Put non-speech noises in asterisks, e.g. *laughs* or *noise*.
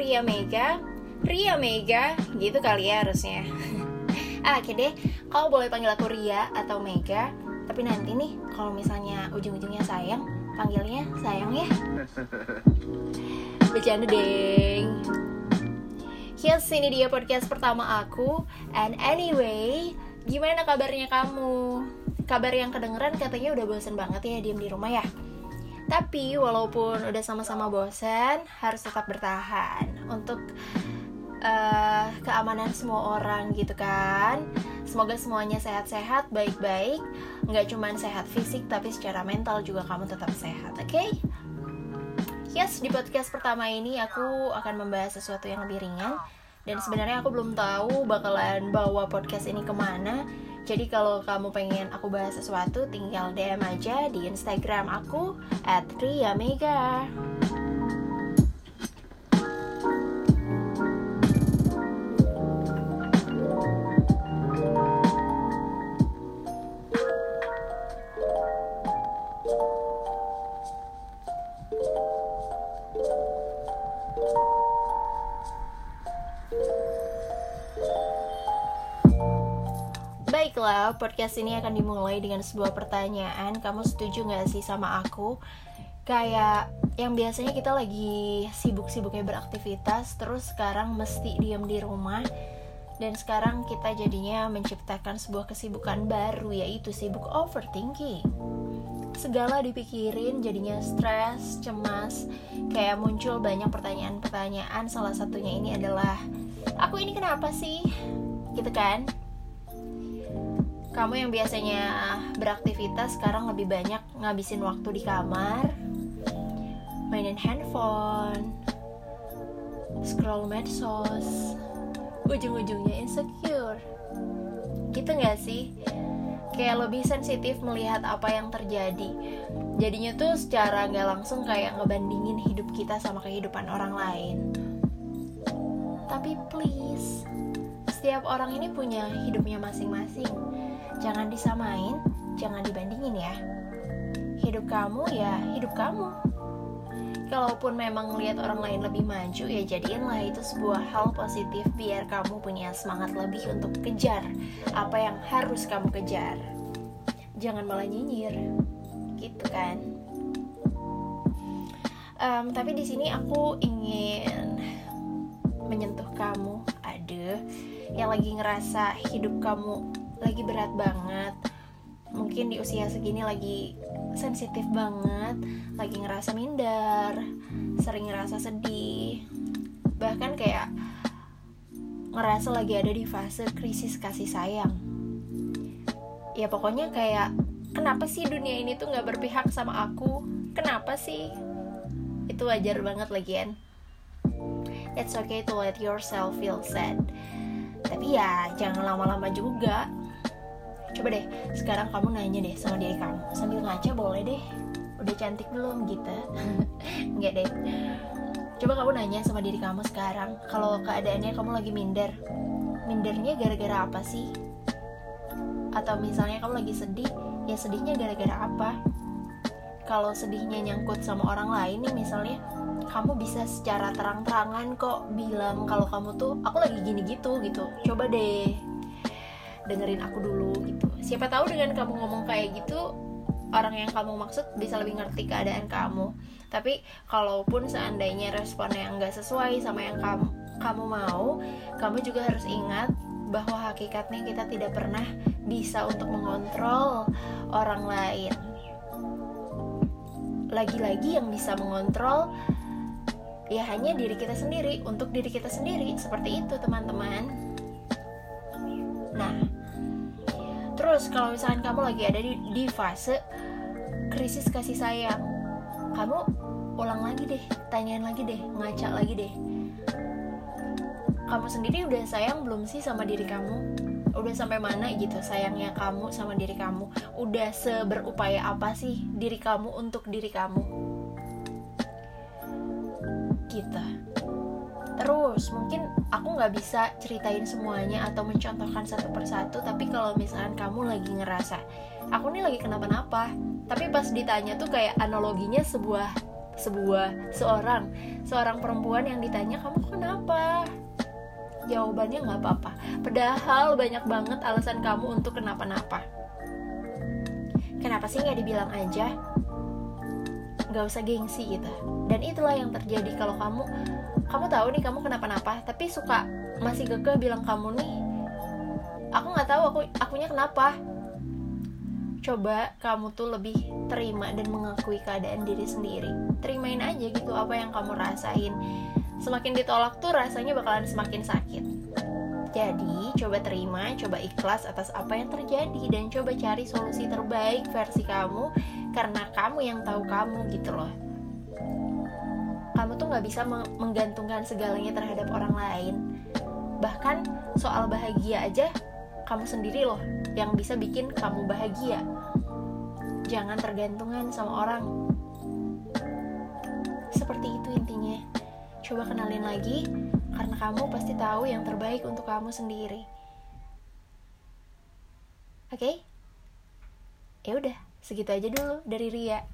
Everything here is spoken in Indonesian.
Ria Mega. Ria Mega, gitu kali ya harusnya. *laughs* Ah, Oke deh, kau boleh panggil aku Ria atau Mega. Tapi nanti nih, kalau misalnya ujung-ujungnya sayang Panggilnya sayang ya. Bercanda deng. Yes, ini dia podcast pertama aku. And anyway, gimana kabarnya kamu? Kabar yang kedengeran katanya udah bosen banget ya diem di rumah ya tapi walaupun udah sama-sama bosan, harus tetap bertahan untuk uh, keamanan semua orang gitu kan. Semoga semuanya sehat-sehat, baik-baik. Nggak cuma sehat fisik, tapi secara mental juga kamu tetap sehat, oke? Okay? Yes, di podcast pertama ini aku akan membahas sesuatu yang lebih ringan. Dan sebenarnya aku belum tahu bakalan bawa podcast ini ke mana jadi kalau kamu pengen aku bahas sesuatu, tinggal DM aja di Instagram aku at Baiklah, podcast ini akan dimulai dengan sebuah pertanyaan. Kamu setuju gak sih sama aku? Kayak yang biasanya kita lagi sibuk-sibuknya beraktivitas, terus sekarang mesti diam di rumah. Dan sekarang kita jadinya menciptakan sebuah kesibukan baru, yaitu sibuk overthinking. Segala dipikirin, jadinya stres, cemas, kayak muncul banyak pertanyaan-pertanyaan. Salah satunya ini adalah, aku ini kenapa sih? Gitu kan? Kamu yang biasanya beraktivitas sekarang lebih banyak ngabisin waktu di kamar mainin handphone scroll medsos ujung-ujungnya insecure. Gitu gak sih? Kayak lebih sensitif melihat apa yang terjadi. Jadinya tuh secara nggak langsung kayak ngebandingin hidup kita sama kehidupan orang lain. Tapi please setiap orang ini punya hidupnya masing-masing Jangan disamain, jangan dibandingin ya. Hidup kamu ya hidup kamu. Kalaupun memang melihat orang lain lebih maju ya jadiinlah itu sebuah hal positif biar kamu punya semangat lebih untuk kejar apa yang harus kamu kejar. Jangan malah nyinyir, gitu kan? Um, tapi di sini aku ingin menyentuh kamu, aduh, yang lagi ngerasa hidup kamu lagi berat banget. Mungkin di usia segini lagi sensitif banget lagi ngerasa minder sering ngerasa sedih bahkan kayak ngerasa lagi ada di fase krisis kasih sayang. Ya pokoknya kayak kenapa sih dunia ini tuh nggak berpihak sama aku? Kenapa sih? Itu wajar banget lagian it's okay to let yourself feel sad. Tapi ya jangan lama-lama juga Coba deh, sekarang kamu nanya deh sama diri kamu. Sambil ngaca boleh deh. Udah cantik belum gitu? *laughs* Enggak deh. Coba kamu nanya sama diri kamu sekarang. Kalau keadaannya kamu lagi minder Mindernya gara-gara apa sih? Atau misalnya kamu lagi sedih Ya sedihnya gara-gara apa? Kalau sedihnya nyangkut sama orang lain nih misalnya kamu bisa secara terang-terangan kok bilang kalau kamu tuh aku lagi gini gitu gitu. Coba deh dengerin aku dulu gitu. Siapa tahu dengan kamu ngomong kayak gitu orang yang kamu maksud bisa lebih ngerti keadaan kamu. Tapi kalaupun seandainya responnya nggak sesuai sama yang kamu kamu mau kamu juga harus ingat bahwa hakikatnya kita tidak pernah bisa untuk mengontrol orang lain. Lagi-lagi yang bisa mengontrol ya hanya diri kita sendiri. Untuk diri kita sendiri seperti itu teman-teman. Nah Terus kalau misalkan kamu lagi ada di, di fase krisis kasih sayang, kamu ulang lagi deh, tanyain lagi deh, ngaca lagi deh. Kamu sendiri udah sayang belum sih sama diri kamu? Udah sampai mana gitu sayangnya kamu sama diri kamu? Udah seberupaya apa sih diri kamu untuk diri kamu? Kita. Terus. Mungkin aku nggak bisa ceritain semuanya atau mencontohkan satu persatu tapi kalau misalkan kamu lagi ngerasa aku nih lagi kenapa-napa tapi pas ditanya tuh kayak analoginya sebuah sebuah seorang seorang perempuan yang ditanya kamu kenapa? Jawabannya nggak apa-apa. Padahal banyak banget alasan kamu untuk kenapa-napa. Kenapa sih nggak dibilang aja nggak usah gengsi gitu. Dan itulah yang terjadi kalau kamu kamu tahu nih kamu kenapa-napa tapi suka masih kekeh bilang kamu nih aku nggak tahu aku akunya kenapa. Coba kamu tuh lebih terima dan mengakui keadaan diri sendiri. Terimain aja gitu apa yang kamu rasain. Semakin ditolak tuh rasanya bakalan semakin sakit jadi coba terima coba ikhlas atas apa yang terjadi dan coba cari solusi terbaik versi kamu karena kamu yang tahu kamu gitu loh kamu tuh nggak bisa menggantungkan segalanya terhadap orang lain bahkan soal bahagia aja kamu sendiri loh yang bisa bikin kamu bahagia. Jangan tergantungan sama orang. Seperti itu intinya. Coba kenalin lagi karena kamu pasti tahu yang terbaik untuk kamu sendiri. Oke? Okay? Ya udah, segitu aja dulu dari Ria.